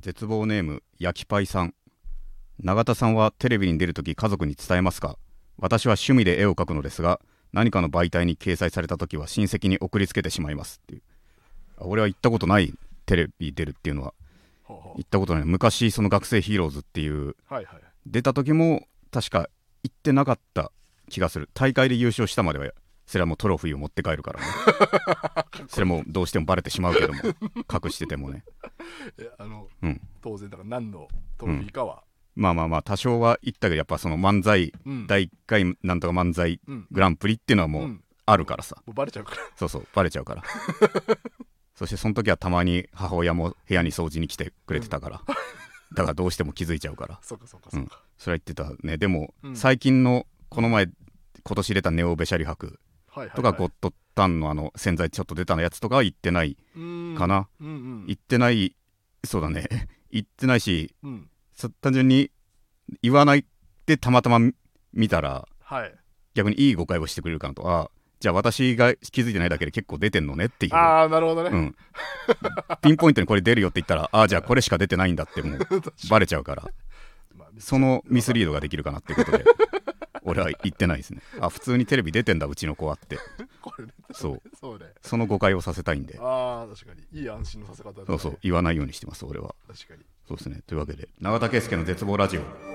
絶望ネーム焼きパイさん。永田さんはテレビに出るとき家族に伝えますか？私は趣味で絵を描くのですが何かの媒体に掲載されたときは親戚に送りつけてしまいます。っていう。あ俺は行ったことないテレビ出るっていうのは。行ったことない。昔その学生ヒーローズっていう。うはいはい。出た時も確か行ってなかった気がする。大会で優勝したまではそれはもうトロフィーを持って帰るからね。それもどうしてもバレてしまうけども隠しててもね。えあのうん。当然だから何のトロフィーかは、まあまあまあ多少は言ったけどやっぱその漫才うん。第1回なんとか漫才うん。グランプリっていうのはもううん。あるからさ、もうバレちゃうから。そうそうバレちゃうから。そしてその時はたまに母親も部屋に掃除に来てくれてたから、だからどうしても気づいちゃうから。そうかそうかそうか、それは言ってた。ねでも、うん。最近のこの前今年出たネオベシャリ博とかゴッドタンのあの洗剤ちょっと出たやつとかは言ってないうんかな、うん。うん言ってないそうだね。言ってないしうん。そ単純に言わないでたまたま見たらはい。逆にいい誤解をしてくれるかなと。あじゃあ私が気づいてないだけで結構出てんのねっていう、ああなるほどね、うん、ピンポイントにこれ出るよって言ったらあじゃあこれしか出てないんだってもう バレちゃうから。まあそのミスリードができるかなっていうことで俺は言ってないですね。あ普通にテレビ出てんだうちの子はって。これねそう。そうね。その誤解をさせたいんで。ああ確かに。いい安心のさせ方だね。そうそう。言わないようにしてます俺は。確かに。そうですね。というわけで永田圭介の絶望ラジオ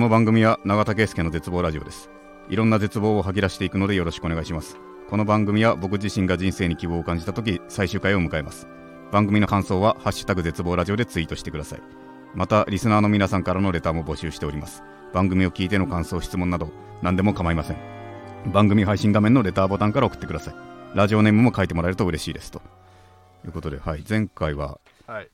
この番組は永田圭介の絶望ラジオです。いろんな絶望を吐き出していくのでよろしくお願いします。この番組は僕自身が人生に希望を感じた時最終回を迎えます。番組の感想は「ハッシュタグ絶望ラジオ」でツイートしてください。またリスナーの皆さんからのレターも募集しております。番組を聞いての感想質問など何でも構いません。番組配信画面のレターボタンから送ってください。ラジオネームも書いてもらえると嬉しいです。ということで、はい、前回ははい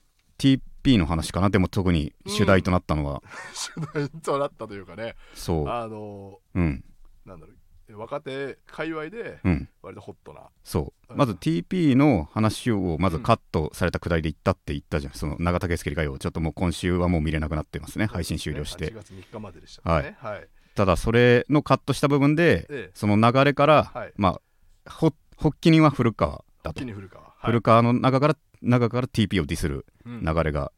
TP の話かな。でも特に主題となったのは、主題となったというかね。そう。あのうん。なんだろう。若手界隈でうん。割とホットな。そう。うん。まず TP の話をまずカットされたくだりで言ったって言ったじゃん、その永田圭介理解をちょっともう今週はもう見れなくなってますね。配信終了して8月3日まででしたね。はい。ただそれのカットした部分で、ええ。その流れから、はい。まあほ発起人は古川だと、古川。はい。古川の中から中から TP をディスるうん。流れが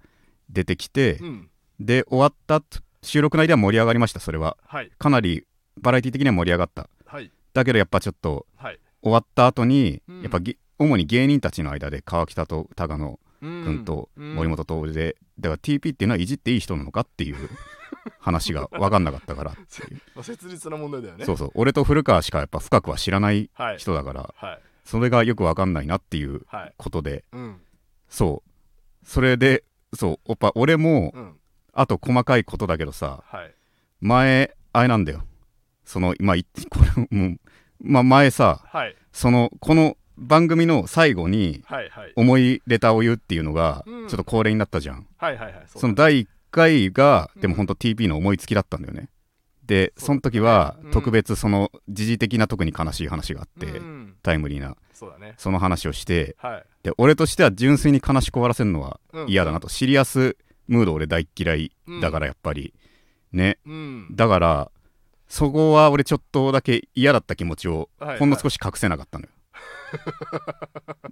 出てきて、うん。で終わった後収録内では盛り上がりましたそれは。はい。かなりバラエティ的には盛り上がった。はい。だけどやっぱちょっとはい。終わった後に、うん。やっぱげ主に芸人たちの間で川北と高野君君と森本徹で、だから TP っていうのはいじっていい人なのかっていう 話が分かんなかったから。っていうまあ切実な問題だよね。そうそう。俺と古川しかやっぱ深くは知らないはい。人だからはい。それがよく分かんないなっていうはい。ことでうんそう。それでそうやっぱ俺もうん。あと細かいことだけどさはい。前あれなんだよ。その今 これもうまあ前さはい。そのこの番組の最後にはいレターを言うっていうのがちうん。ょっと恒例になったじゃん、その第1回がうん。でも本当 TP の思いつきだったんだよねでその時はうん。特別その時事的な特に悲しい話があって、うん。タイムリーなその話をしてはい。で俺としては純粋に悲しく終わらせるのはうん。嫌だなと、シリアスムード俺大っ嫌いだからやっぱり、ね。うん。だからそこは俺ちょっとだけ嫌だった気持ちをはいほんの少し隠せなかったのよ、だか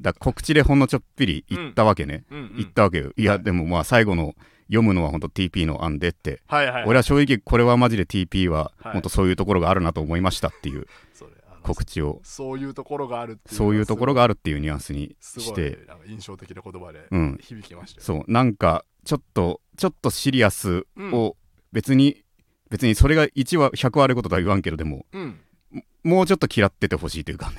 ら告知でほんのちょっぴり言ったわけね、言ったわけよ。いやでもまあ最後の読むのは本当 TP の案でって、はいはい。俺は正直これはマジで TP ははい。本当そういうところがあるなと思いましたっていう告知を。そういうところがあるっていうそういうところがあるっていうニュアンスにして。印象的な言葉でうん。響きましたよそう。なんかちょっとちょっとシリアスうん。を別に、別にそれが1話100悪いこととは言わんけれどもうん。もうちょっと嫌っててほしいというかね。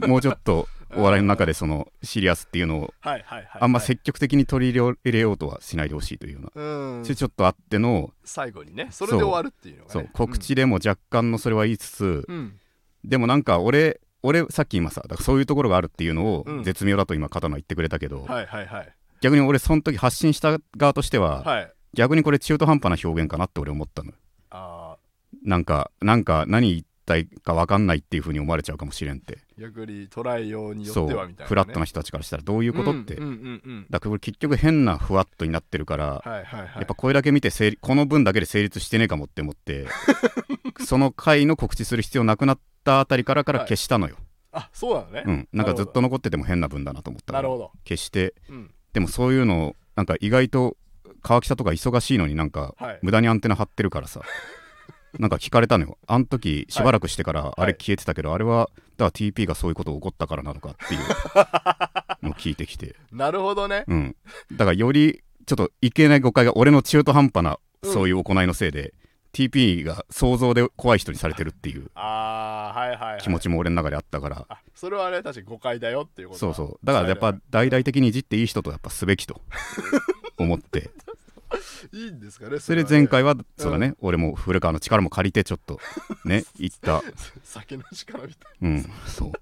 もうちょっとお笑いの中でそのシリアスっていうのをあんまはい積極的に取り入れようとはしないでほしいというような、ちょっとあっての最後にね。それで終わるっていうのがね。そう告知でも若干のそれは言いつつ、うん。でもなんか俺俺さっき今さだからそういうところがあるっていうのをうん。絶妙だと今片野言ってくれたけど、はいはいはい。逆に俺その時発信した側としては、はい。逆にこれ中途半端な表現かなって俺思ったの。あなんかなんか何態か分かんないっていうふうに思われちゃうかもしれんって。逆に捉えようによってはみたいな、ね、フラットな人たちからしたらどういうことって、うんうんうんうん。だからこれ結局変なふわっとになってるから、はいはいはい。やっぱこれだけ見てこの分だけで成立してねえかもって思って その回の告知する必要なくなったあたりからから消したのよ、あそうなのね、うん。なんかずっと残ってても変な分だなと思ったからほど。消して。うん。でもそういうのなんか意外と川北とか忙しいのになんかはい。無駄にアンテナ張ってるからさ なんか聞かれたのよ。あの時しばらくしてからあれ消えてたけど、あれはだから TP がそういうこと起こったからなのかっていう のを聞いてきて。なるほどね。うん。だからよりちょっといけない誤解が俺の中途半端なうん。そういう行いのせいで、TP が想像で怖い人にされてるっていうああはいはい、はい、気持ちも俺の中であったから、あそれはね確かに誤解だよっていうことそうそう。だからやっぱ大々的にいじっていい人とやっぱすべきと思っていいんですかねそれで前回はそうだね、俺も古川の力も借りてちょっとね 言った。酒の力みたいうんそう。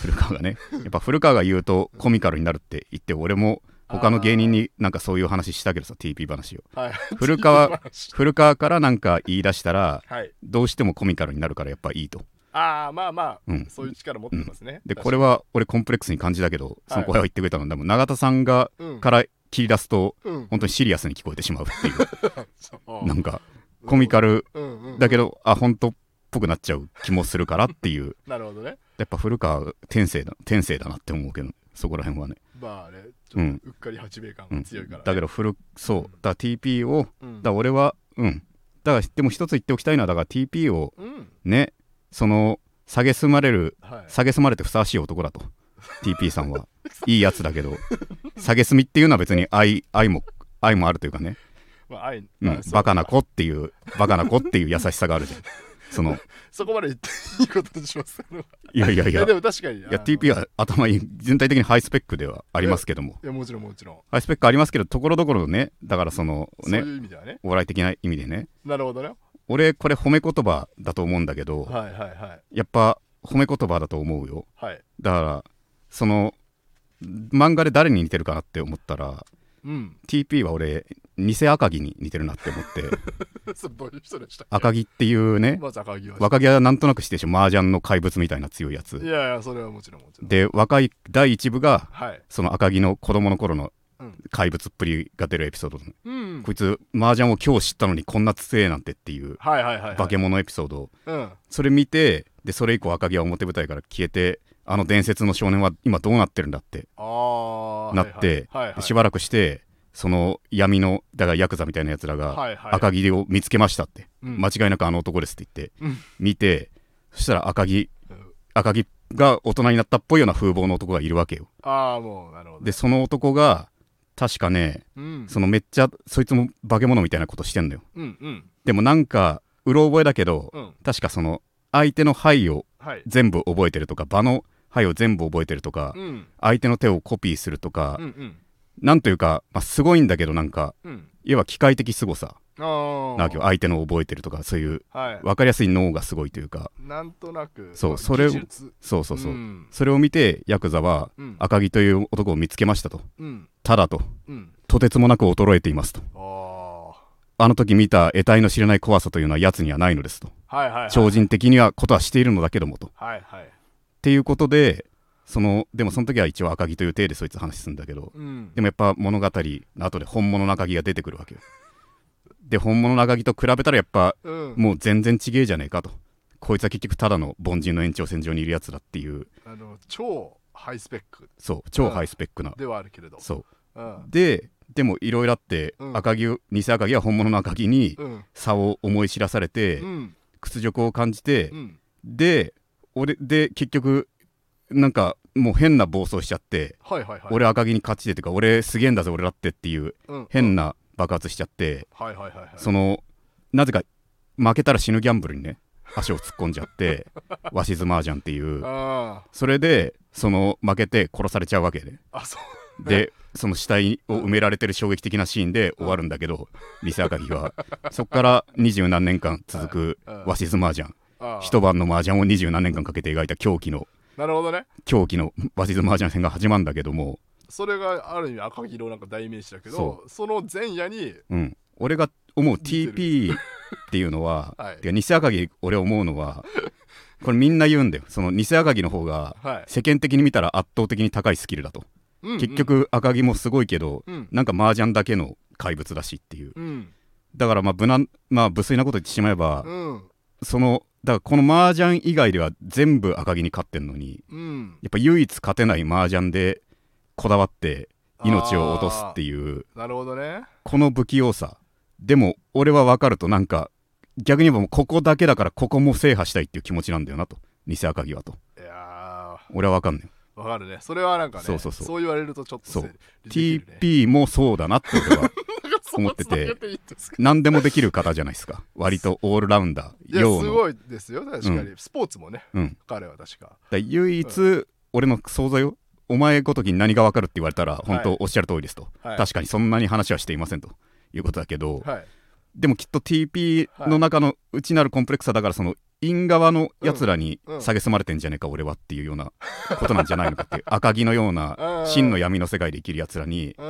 古川がねやっぱ古川が言うとコミカルになるって言って俺も他の芸人になんかそういう話したけどさ TP 話を。はい。古川話。古川からなんか言い出したらはい。どうしてもコミカルになるからやっぱいいと。ああまあまあ、うん。そういう力持ってますね、でこれは俺コンプレックスに感じたけどその声は言ってくれたのでも永田さんがうん。から切り出すとうん。本当にシリアスに聞こえてしまうっていう。なんかコミカルうんうんだけどあ本当っぽくなっちゃう気もするからっていう。なるほどね。やっぱ古川天性だ天性だなって思うけどそこら辺はね、まあねちょっとうっかり八兵衛感うん、が強いから、ね。だけど古そう。だから TP をうん。だ俺はうん。だからでも一つ言っておきたいのはだから TP をうん。ねその蔑まれるはい。蔑まれてふさわしい男だと TP さんは。いいやつだけど。蔑みっていうのは別に愛愛も愛もあるというかね、まあ愛うん。バカな子っていうバカな子っていう優しさがあるじゃん。そのそこまで言って いいことにしますいやいやいや。でも確かにいいや TP は頭いい全体的にハイスペックではありますけども。いやもちろんもちろん、ハイスペックありますけどところどころね。だからそのそうねいう意味ではね。お笑い的な意味でね。なるほどね。俺これ褒め言葉だと思うんだけど、はいはいはい。やっぱ褒め言葉だと思うよ。はい。だからその漫画で誰に似てるかなって思ったらうん。TP は俺偽赤木に似てるなって思って。赤木っていうねまず赤木は若木はなんとなくしてでしょ？麻雀の怪物みたいな強いやいつやいやそれはもちろんもちろん。で若い第一部がはい。その赤木の子供の頃のうん。怪物っぷりが出るエピソード、うん。こいつ麻雀を今日知ったのにこんな強えなんてっていう化け物エピソードうん。それ見てでそれ以降赤木は表舞台から消えてあの伝説の少年は今どうなってるんだってなってはいはい。はいしばらくしてその闇のだからヤクザみたいなやつらがはいはい。赤木を見つけましたって、うん。間違いなくあの男ですって言って、うん。見てそしたら赤木うん赤木が大人になったっぽいような風貌の男がいるわけよ。ああもうなるほどでその男が確かねうん。そのめっちゃそいつも化け物みたいなことしてんのよ。うんうん。でもなんかうろ覚えだけど、うん。確かその相手の牌をはい。全部覚えてるとか場の牌を全部覚えてるとか、うん。相手の手をコピーするとかう、んうん。なんというか、まあ、すごいんだけどなんかうん。要は機械的凄さ。なわけよ。相手の覚えてるとかそういうはい。分かりやすい脳がすごいというか。なんとなくまあそうそれをそうそうそう、ん。それを見てヤクザはうん。赤木という男を見つけましたと。うん。ただと。うん。とてつもなく衰えていますと。ああの時見た得体の知れない怖さというのは奴にはないのですと。あはいはいはい。超人的にはことはしているのだけどもと。っはいはいていうことでそのでもその時は一応赤木という体でそいつ話すんだけどうん。でもやっぱ物語の後で本物の赤木が出てくるわけよ。で本物の赤木と比べたらやっぱうん。もう全然ちげえじゃねえかと。こいつは結局ただの凡人の延長線上にいるやつだっていう。あの超ハイスペック。そう超ハイスペックな。ではあるけれど。そう。うん。ででもいろいろあって、うん。赤木を偽赤木は本物の赤木にうん。差を思い知らされて、うん。屈辱を感じて、うん。で俺で結局なんかもう変な暴走しちゃって、はいはいはい。俺赤木に勝ちでっていうか俺すげえんだぜ俺だってっていううん変な爆発しちゃって、はいはいはいはい。そのなぜか負けたら死ぬギャンブルにね足を突っ込んじゃって わしず麻雀っていう。あそれでその負けて殺されちゃうわけで。ああそう。で その死体を埋められてる衝撃的なシーンで終わるんだけどリセ赤木は。そっから二十何年間続くうん。わしず麻雀ああ一晩の麻雀を二十何年間かけて描いた狂気のなるほどね。狂気のわしず麻雀戦が始まるんだけども、それがある意味赤木のなんか代名詞だけどその前夜にうん、俺が思う TP っていうのは、はい。てか西赤木俺思うのはこれみんな言うんだよ。その偽赤城の方がはい。世間的に見たら圧倒的に高いスキルだと、うんうん。結局赤城もすごいけど、うん。なんか麻雀だけの怪物だしっていう。うん。だからまあ無難まあ無粋なこと言ってしまえば、うん。そのだからこの麻雀以外では全部赤城に勝ってんのにうん。やっぱ唯一勝てない麻雀でこだわって命を落とすっていうなるほどね。この不器用さ。でも俺は分かるとなんか逆に言えばもうここだけだからここも制覇したいっていう気持ちなんだよなと。偽赤城はと。いや俺は分かんないーわかるね。それはなんかねそうそうそう。言われるとちょっとそう。TP もそうだなって俺は思ってて何でもできる方じゃないですか。割とオールラウンダー用の。すごいですよ。確かに、うスポーツもねうん。彼は確か。だ唯一、俺の想像よお前ごときに何が分かるって言われたら本当はいおっしゃる通りですと、はい。確かにそんなに話はしていませんと。いうことだけど、はい。でもきっと TP の中の内なるコンプレックスさだからその陰側のやつらに蔑まれてんじゃねえか俺はっていうようなことなんじゃないのかっていう 赤城のよううんなうん。真の闇の世界で生きるやつらにこ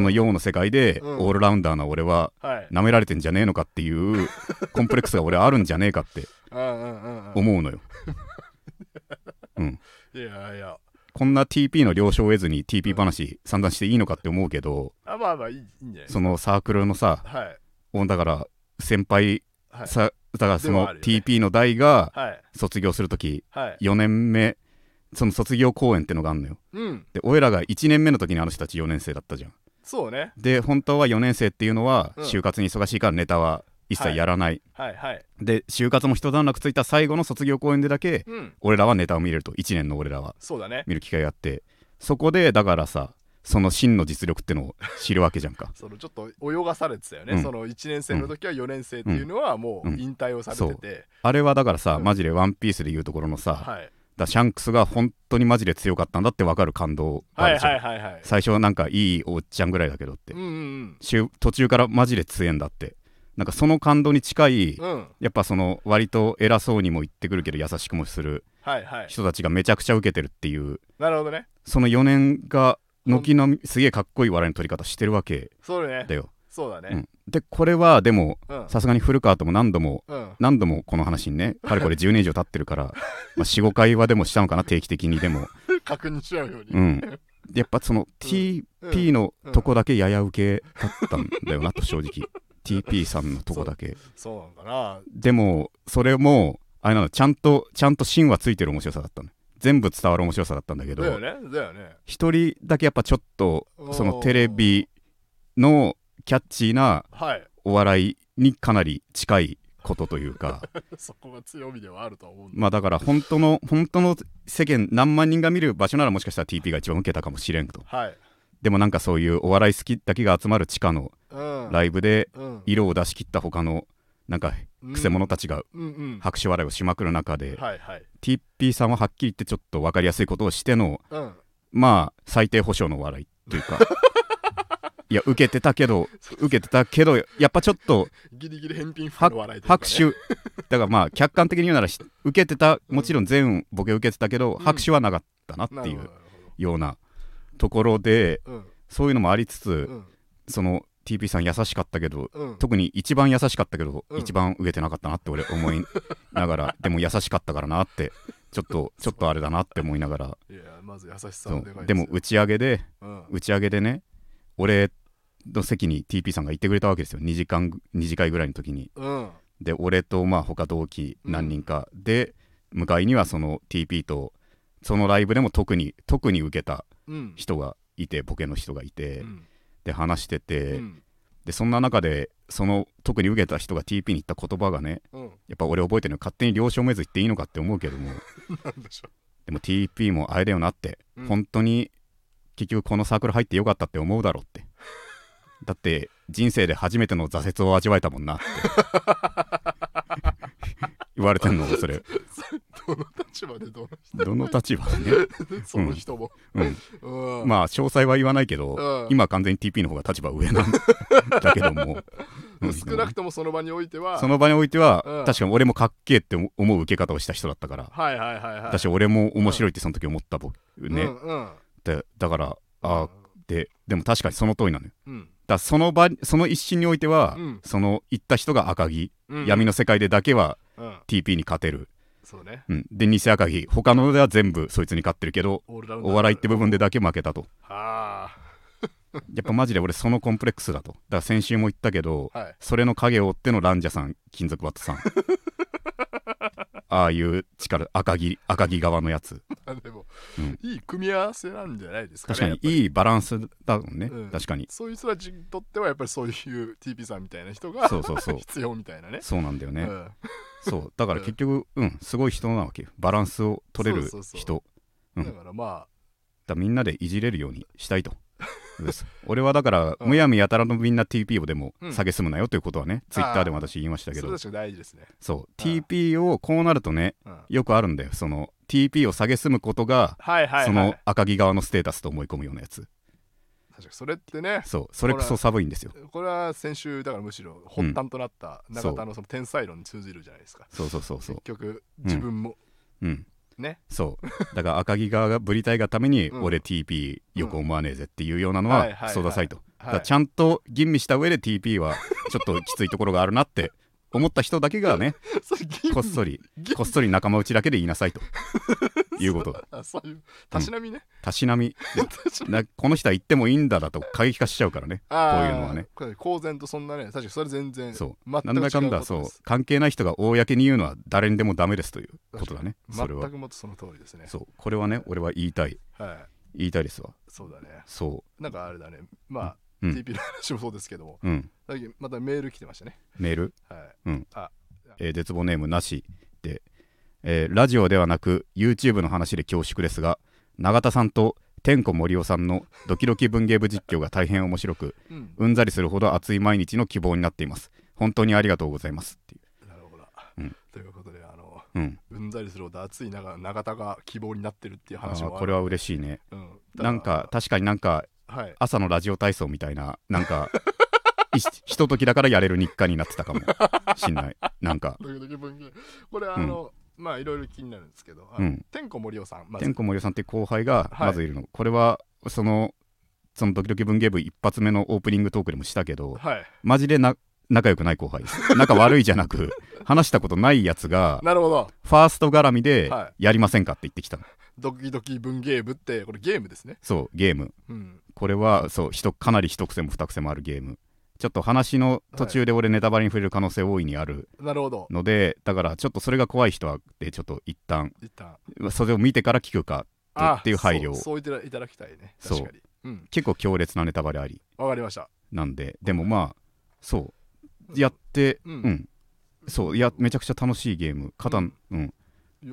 の陽の世界でうん。オールラウンダーな俺ははい。舐められてんじゃねえのかっていう コンプレックスが俺あるんじゃねえかって思うのよ。うん、いやいや。こんな TP の了承を得ずに TP 話散々していいのかって思うけどそのサークルのさはい。だから先輩はい。さだからそのでもあるよね。TP の代がはい。卒業するときはい。4年目その卒業公演ってのがあんのよ。うん。で俺らが1年目の時にあの人たち4年生だったじゃん。そうね。で本当は4年生っていうのはうん。就活に忙しいからネタは一切やらない、はいはい。で就活も一段落ついた最後の卒業公演でだけうん。俺らはネタを見れると。1年の俺らは。そうだね。見る機会があって。そこでだからさその真の実力ってのを知るわけじゃんか。そのちょっと泳がされてたよね、うん。その1年生の時は4年生っていうのはもううん。引退をされてて、あれはだからさ、うん。マジでワンピースでいうところのさ、はい、だシャンクスが本当にマジで強かったんだって分かる感動があはいる最初はなんかいいおっちゃんぐらいだけどって、うんうん中途中からマジで強えんだって。なんかその感動に近い、うん。うんやっぱその割と偉そうにも言ってくるけど優しくもするはいはい。人たちがめちゃくちゃ受けてるっていう。なるほどね。その4年が軒並みすげえかっこいい笑いの取り方してるわけそうね。だよ、そうだね。うん、でこれはでもうん。さすがに古川とも何度もうん。何度もこの話にねかれこれ10年以上経ってるから 45回はでもしたのかな定期的にでも。確認し合うように、うん。でやっぱその TP のとこだけやや受けだったんだよなと正直。TP さんのとこだけ。そうなんかな。でもそれもあれなのちゃんとちゃんと芯はついてる面白さだったの全部伝わる面白さだったんだけどだよねだよね。一人だけやっぱちょっとそのテレビのキャッチーなはい。お笑いにかなり近いことというか そこが強みではあるとは思うまあだから本当の本当の世間何万人が見る場所ならもしかしたら TP が一番受けたかもしれんと。はい。でもなんかそういうお笑い好きだけが集まる地下のうん。ライブでうん。色を出し切った他のなんかくせ者たちがうん。うん拍手笑いをしまくる中で、はいはい。TP さんははっきり言ってちょっと分かりやすいことをしてのうん。まあ最低保障の笑いというか。いや受けてたけど受けてたけどやっぱちょっとギリギリ返品の笑いね、拍手。だからまあ客観的に言うならし受けてたもちろん全ボケ受けてたけど、うん。拍手はなかったなっていうようなところでなるそういうのもありつつ、その TP さん優しかったけどうん。うん特に一番優しかったけど、うん。一番受けてなかったなって俺思いながら でも優しかったからなってちょっと ちょっとあれだなって思いながら。いやまず優しさででも打ち上げでうん。打ち上げでね俺の席に TP さんがいてくれたわけですよ。2時間2次会ぐらいの時に。うん。で俺とまあ他同期何人か。で、向かいにはその TP とそのライブでも特に特に受けたうん。人がいてボケの人がいて、うんで話してて、うん。でそんな中でその特に受けた人が TP に言った言葉がねうん。やっぱ俺覚えてるの勝手に了承めず言っていいのかって思うけども。でしょでも TP もあれだよなって、うん。本当に結局このサークル入ってよかったって思うだろうって。だって人生で初めての挫折を味わえたもんなって。言われてんのそれ。うどの立場でどの？人どの立場でね、その人も、うん、うん。まあ詳細は言わないけど、うん。今完全に TP の方が立場上なんだ。けども、うん。少なくともその場においては。その場においては、うん。確かに俺もかっけえって思う受け方をした人だったからはいはいはいはい。私俺も面白いってその時思った僕ね、うんうん。でだからあででも確かにその通りなのよ。うん。だからその場その一心においては、うん。その行った人が赤城、うん。闇の世界でだけはうん。TP に勝てるそうね。うん、で偽赤木。他のでは全部そいつに勝ってるけどお笑いって部分でだけ負けたと。あ。やっぱマジで俺そのコンプレックスだと。だから先週も言ったけどあはい。それの影を追ってのランジャさん金属バットさんああいう力赤木赤木側のやつ。あでも、うん。いい組み合わせなんじゃないですかね確かにいいバランスだもんね、うん。確かに。そういう人たちにとってはやっぱりそういう TP さんみたいな人がそうそうそう。必要みたいなね。そうなんだよね、うん。そう。だから結局うんすごい人なわけよ。バランスを取れる人。だからまだからみんなでいじれるようにしたいと俺はだから、うん。むやみやたらのみんな TP をでもうん。下げすむなよということはね、ツイッターでも私言いましたけど。あそれ確かに大事ですね。そう。うん。TP をこうなるとねうん。よくあるんだよ。その TP を下げすむことがその赤木側のステータスと思い込むようなやつ。確かにそれってねそう。それこそ寒いんですよ。これは先週だからむしろ発端となった永田のその天才論に通じるじゃないですか。そうそうそうそう。結局自分も。うんね。そう。だから赤木側がぶりたいがためにうん。俺 TP よく思わねえぜっていうようなのはいはいはい。はクソダサい。とちゃんと吟味した上で TP はちょっときついところがあるなって思った人だけがね こっそりこっそり仲間内だけで言いなさいということだ。あそういうたしなみね。たしなみ。たしなみ。なこの人は言ってもいいんだだと過激化しちゃうからね。こういうのはね。公然とそんなね確かにそれ全然そう。なんだかんだそう。関係ない人が公に言うのは誰にでもダメですということだね。それは。全くもってその通りですね。そう。これはね俺は言いたい。はい。言いたいですわ。そうだね。そなんかあれだね。まあうん TP の話もそうですけども。ううん。最近またメール来てましたね。メール？はい。えー絶望ネームなしで、えーラジオではなく YouTube の話で恐縮ですが永田さんと天子森夫さんのドキドキ文芸部実況が大変面白くうん。うんざりするほど熱い毎日の希望になっています。本当にありがとうございます。っていなるほど。うん。ということであのう、うん、うんざりするほど熱い長永田が希望になってるっていうあ話もこれは嬉しいね。うん。なんか確かになんかはい。朝のラジオ体操みたいななんか いひとときだからやれる日課になってたかも。しんないなんかこれあの、まあいろいろ気になるんですけど、うん。天子森夫さん、まず。天子森夫さんって後輩がはい。まずいるの、これはそのそのドキドキ文芸部一発目のオープニングトークでもしたけどはい。マジでな仲良くない後輩です。仲悪いじゃなく 話したことないやつがなるほど。ファースト絡みではやりませんかって言ってきたのドキドキ文芸部ってこれゲームですね。そうゲーム。うん。これはそう人かなり一癖も二癖もあるゲーム。ちょっと話の途中で俺ネタバレに触れる可能性大いにあるなるほど。のでだからちょっとそれが怖い人はでちょっと一旦一旦。それを見てから聞くかあっていう配慮を。そう言っていただきたいね。そう。確かに。うん。結構強烈なネタバレあり。わかりました。なんで。でもまあそう。やってううん。ん、そう。いやめちゃくちゃ楽しいゲーム。肩うん。うん、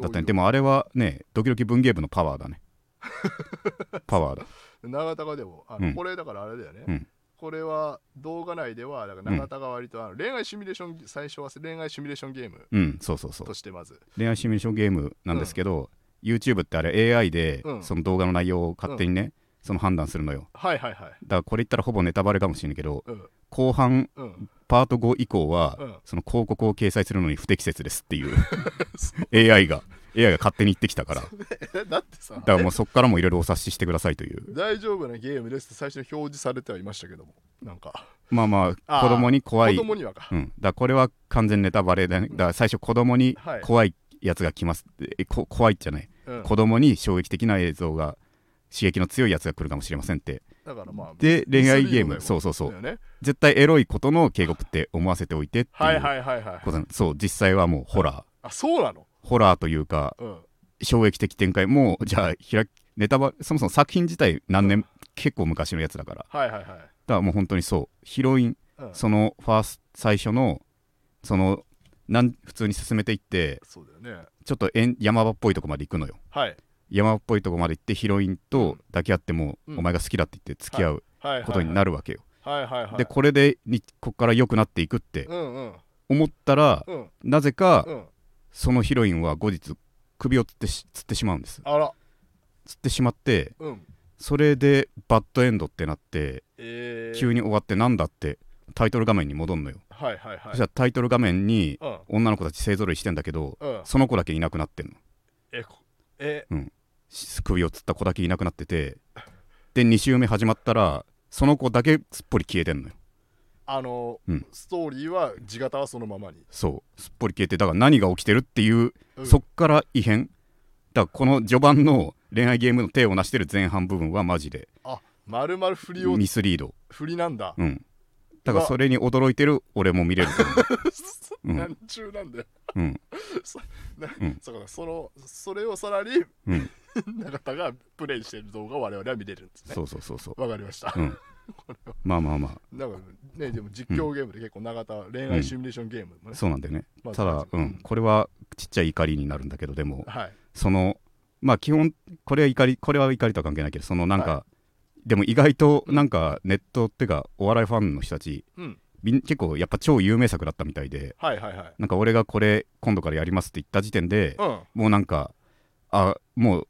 だったねよでもあれはねドキドキ文芸部のパワーだね。パワーだ。長田がでもあの、うん。これだからあれだよね、うん。これは動画内ではだから長田が割とあの恋愛シミュレーション最初は恋愛シミュレーションゲームうんそうそうそう。としてまず。恋愛シミュレーションゲームなんですけど、YouTube ってあれ AI でうん。その動画の内容を勝手にね、その判断するのよ。はいはいはい。だからこれ言ったらほぼネタバレかもしれないけどうん。後半うんパート5以降は、うん。その広告を掲載するのに不適切ですっていう。AI が AI が勝手に言ってきたから。だってさ。からもうそこからもいろいろお察ししてくださいという。大丈夫なゲームですって最初に表示されてはいましたけども。なんか。まあまあ子供に怖い。子供にはか、うん、だこれは完全ネタバレだね。だから最初子供にはい。怖いやつが来ます、えこ怖いじゃない。うん。子供に衝撃的な映像が刺激の強いやつが来るかもしれませんってだからまあで恋愛ゲーム。そうそうそう。ね。絶対エロいことの警告って思わせておいてっていう。はいはいはいはいことなそう実際はもうホラー。あそうなの？ホラーというかうん。衝撃的展開。もうじゃあ開きネタバそもそも作品自体何年、うん。結構昔のやつだから。だかはいはい。はいらもう本当にそう。ヒロインうん。そのファースト最初のそのなん普通に進めていってそうだよね。ちょっとえん山場っぽいとこまで行くのよ。はい山場っぽいとこまで行ってヒロインと抱き合っても、うん。お前が好きだって言って付き合うことになるわけよ、でこれでにこっから良くなっていくって思ったら、うん。なぜか、うん。そのヒロインは後日首をつってしつってしまうんです。あら。つってしまってうん。それでバッドエンドってなってえー、急に終わってなんだってタイトル画面に戻んのよ、はい。はい。はい。そしたらタイトル画面にうん。女の子たち勢ぞろいしてんだけどうん。その子だけいなくなってんの。えこえし首をつった子だけいなくなっててで2週目始まったらその子だけすっぽり消えてんのよ。あの、うん。ストーリーは地形はそのままに、そう。すっぽり消えてだから何が起きてるっていう、うん。そっから異変。だからこの序盤の恋愛ゲームの手を成してる前半部分はマジであまるまる振りをミスリード。振りなんだ、うん。だからそれに驚いてる俺も見れると思う うん。なんだよ。うん。なうん。そうかそのそれをさらにうん。永田がプレイしてる動画を我々は見れるんですね。そうそうそうそう。わかりました、うん。まあまあまあ。なんかねでも実況ゲームで結構永田恋愛シミュレーションゲームもね、そうなんだよね。まあただうん。これはちっちゃい怒りになるんだけどでもはい。そのまあ基本これは怒りこれは怒りとは関係ないけどそのなんか、でも意外となんかネットっていうかお笑いファンの人たちうん結構やっぱ超有名作だったみたいではいはいはい。なんか俺がこれ今度からやりますって言った時点でうん。もうなんかあもう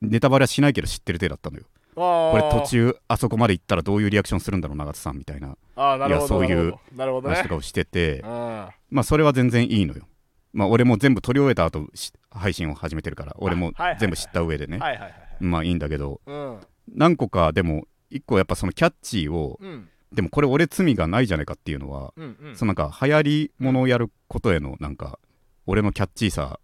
ネタバレはしないけど知ってる手だったのよ。ここれ途中あそこまで行ったらどういうリアクションするんだろう永田さんみたいな。いやそういう話とかをしてて、うん。はまあそれは全然いいのよ。まあ俺も全部撮り終えた後し配信を始めてるから俺も全部知った上でね、まあいいんだけど。うん。何個かでも一個やっぱそのキャッチーをうんでもこれ俺罪がないじゃないかっていうのは、うんうん。そのなんか流行りものをやることへのなんか俺のキャッチーさ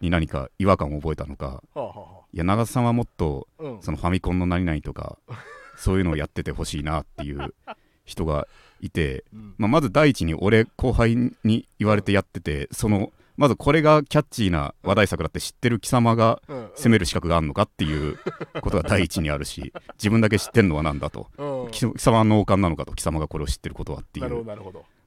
に何か違和感を覚えたのかはあはあはいや長田さんはもっとあうん。そのファミコンの何々とか そういうのをやっててほしいなっていう 人がいて、うん。まあ、まず第一に俺後輩に言われてやっててそのまずこれがキャッチーな話題作だって知ってる貴様がうん責める資格があるのかっていうことが第一にあるし 自分だけ知ってんのはなんだと。うん。貴貴様は脳幹なのかと貴様がこれを知ってることはっていう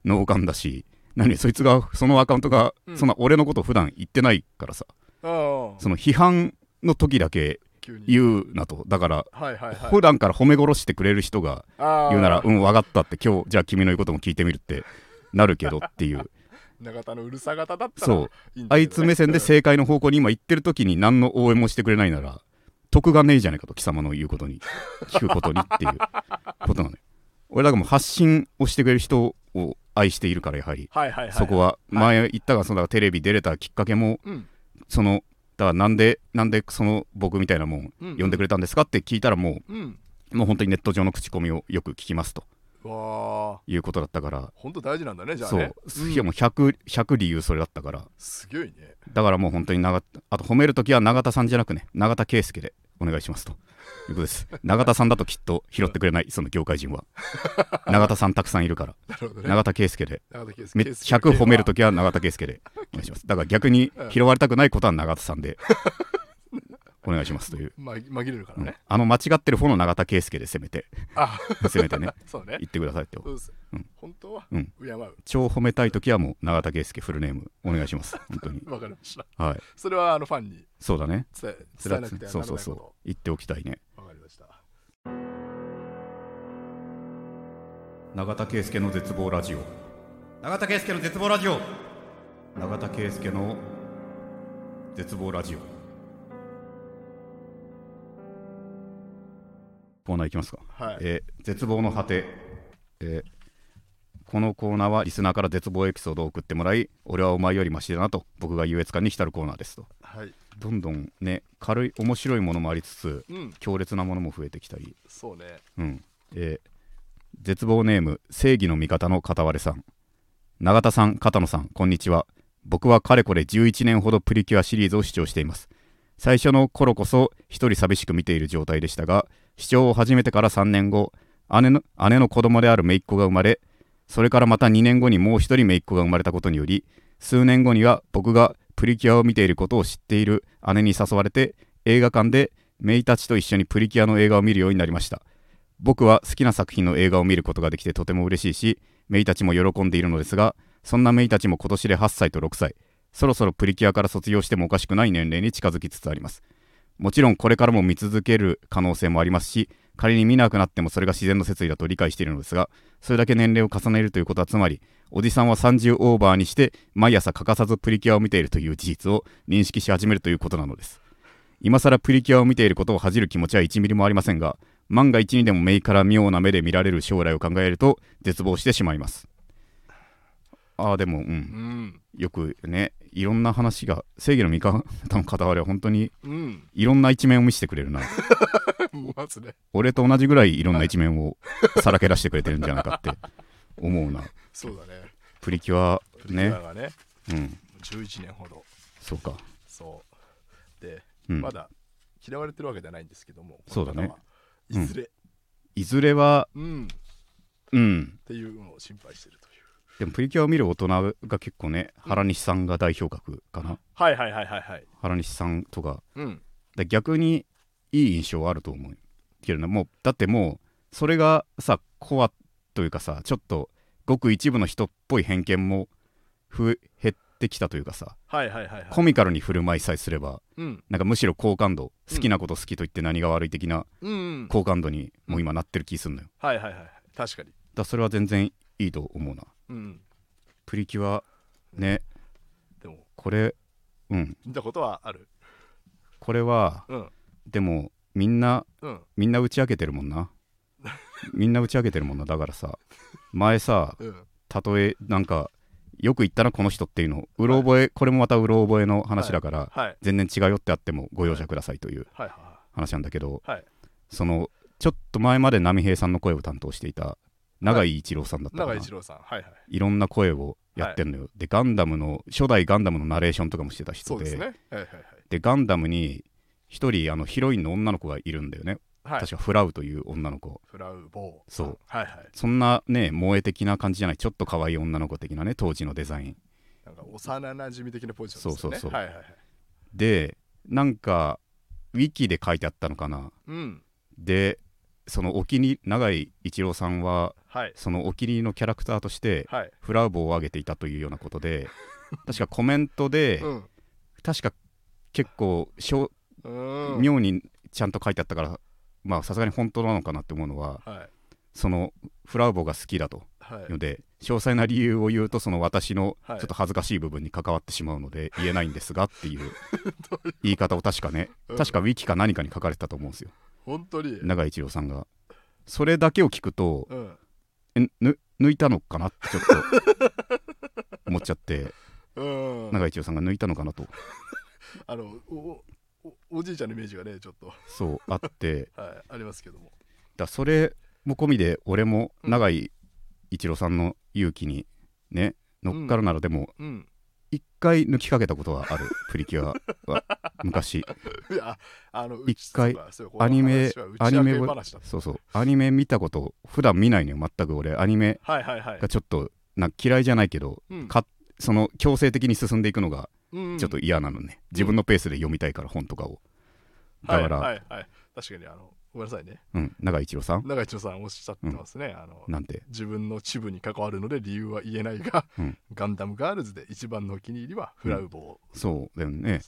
脳幹だし何そいつがそのアカウントがうん。そんな俺のことを普段言ってないからさうんその批判の時だけ言うなと。だからはいはいはい。普段から褒め殺してくれる人が言うならうん分かったって今日じゃあ君の言うことも聞いてみるってなるけどっていう永田のうるさ型だったらそう。あいつ目線で正解の方向に今行ってる時に何の応援もしてくれないなら得がねえじゃないかと貴様の言うことに聞くことにっていう。ことなのよ俺だからもう発信をしてくれる人を愛しているからやはり。はいはいはいそこは前言ったがそのテレビ出れたきっかけもうん。そのだからなんでなんでその僕みたいなもんうん呼んでくれたんですかって聞いたらもうん。うもう本当にネット上の口コミをよく聞きますということだったから。本当大事なんだねじゃあそう。いやもう 100, 100理由それだったから。すげえね。だからもう本当に永田あと褒めるときは永田さんじゃなくね永田圭介でお願いしますと。いうことです。永田さんだときっと拾ってくれないその業界人は。永田さんたくさんいるから。ね。永田圭介で。永田圭介め100褒めるときは永田圭介でお願いします。だから逆に拾われたくないことは永田さんで お願いしますという、ま紛れるからうん。ねあの間違ってる方の永田圭介で攻めて。あ。攻めてね。そうね。言ってくださいって。そうです。うん。本当はうん。敬う。超褒めたいときはもう永田圭介フルネームお願いします。本当に。わかりました。はい。それはあのファンにそうだね。伝え伝えなくてはそうそうそう。ならないこ言っておきたいね。とわかりました。永田圭介の絶望ラジオ。永田圭介の絶望ラジオ。永田圭介の絶望ラジオコーナーいきますか、はいえー絶望の果て、えーこのコーナーはリスナーから絶望エピソードを送ってもらい俺はお前よりマシだなと僕が優越感に浸るコーナーですとはいどんどんね軽い面白いものもありつつうん強烈なものも増えてきたりそうねうん。えー絶望ネーム、正義の味方の片割れさん。永田さん、片野さん、こんにちは。僕はかれこれ11年ほどプリキュアシリーズを視聴しています。最初の頃こそ一人寂しく見ている状態でしたが、視聴を始めてから3年後、姉の姉の子供である姪っ子が生まれ、それからまた2年後にもう一人姪っ子が生まれたことにより、数年後には僕がプリキュアを見ていることを知っている姉に誘われて、映画館で姪たちと一緒にプリキュアの映画を見るようになりました。僕は好きな作品の映画を見ることができてとても嬉しいし、メイたちも喜んでいるのですが、そんなメイたちも今年で8歳と6歳、そろそろプリキュアから卒業してもおかしくない年齢に近づきつつあります。もちろんこれからも見続ける可能性もありますし、仮に見なくなってもそれが自然の摂理だと理解しているのですが、それだけ年齢を重ねるということはつまり、おじさんは30オーバーにして毎朝欠かさずプリキュアを見ているという事実を認識し始めるということなのです。今更プリキュアを見ていることを恥じる気持ちは1ミリもありませんが、万が一にでも目から妙な目で見られる将来を考えると絶望してしまいます。ああ、でも、う、うんんよくね、いろんな話が、正義の味方の片割れは本当にうん。いろんな一面を見せてくれるな。まずね俺と同じぐらいいろんな一面をさらけ出してくれてるんじゃないかって。思うな。そうだね。プリキュアね。ね。うん。11年ほど。そうか。そう。で、うん。まだ嫌われてるわけではないんですけどもそうだね。いずれ、いずれはうん、っうん。ていうのを心配してるとでもプリキュアを見る大人が結構ね原西さんが代表格かな。はいはいはいはいはい。原西さんとか。うん。で逆にいい印象はあると思うけどねもうだってもうそれがさコアというかさちょっとごく一部の人っぽい偏見も増え減ってきたというかさはいはいはいはい。コミカルに振る舞いさえすればうん。なんかむしろ好感度うん好きなこと好きと言って何が悪い的なうんうん。好感度にもう今なってる気すんのよ。だかはいはいはい。確かに。らそれは全然いいと思うなうん。プリキュアね。でも。これうん。見たことはある。これはうん。でもみんなうん。みんな打ち明けてるもんな。みんな打ち明けてるもんなだからさ。前さうん。例えなんかよく言ったなこの人っていうの。うろ覚え、これもまたうろ覚えの話だから、はい。全然違いよってあってもご容赦くださいというはい。は話なんだけど、いはい。そのちょっと前まで波平さんの声を担当していた永井一郎さんだったかな、長井一郎さん。はいはい。いろんな声をやってんのよ、でガンダムの初代ガンダムのナレーションとかもしてた人でそうですね。はいはいでガンダムに一人あのヒロインの女の子がいるんだよね、はいはい。確かフラウという女の子。フラウボー。そう。はいはい。そんなね萌え的な感じじゃないちょっと可愛い女の子的なね当時のデザイン。なんか幼馴染的なポジションですよね。そうそうそう。はいはいはい。でなんかウィキで書いてあったのかな。うん。でそのお気に永井一郎さんははい。そのお気に入りのキャラクターとしてはい。フラウボを上げていたというようなことで 確かコメントで、うん。確か結構しょうん。妙にちゃんと書いてあったからまあさすがに本当なのかなって思うのははい。そのフラウボが好きだとはい。ので詳細な理由を言うとその私のちょはいっと恥ずかしい部分に関わってしまうので 言えないんですがっていう言い方を確かねうん。確かウィキか何かに書かれてたと思うんですよ本当に？永井一郎さんが。それだけを聞くとうん。えぬ抜いたのかなってちょっと 思っちゃって。うん。永井一郎さんが抜いたのかなと。あのおおおじいちゃんのイメージがねちょっと。そうあって。はいありますけども。だそれも込みで俺もうん。永井一郎さんの勇気にね乗っかるならでもうん。一回抜きかけたことはあるプリキュアは。昔。いやあの一回アニメアニメをそうそう。アニメ見たこと普段見ないのよ全く俺。アニメがちょっとな嫌いじゃないけどうん。かその強制的に進んでいくのがうんちょっと嫌なのね、自分のペースで読みたいから本とかを。だから、はいはいはい。確かにあのごめんなさいね。うん。永井一郎さん？長井一郎さんおっしゃってますね、あのなんて？自分の支部に関わるので理由は言えないが、うん。ガンダムガールズで一番のお気に入りはフラウボー、そうだよね。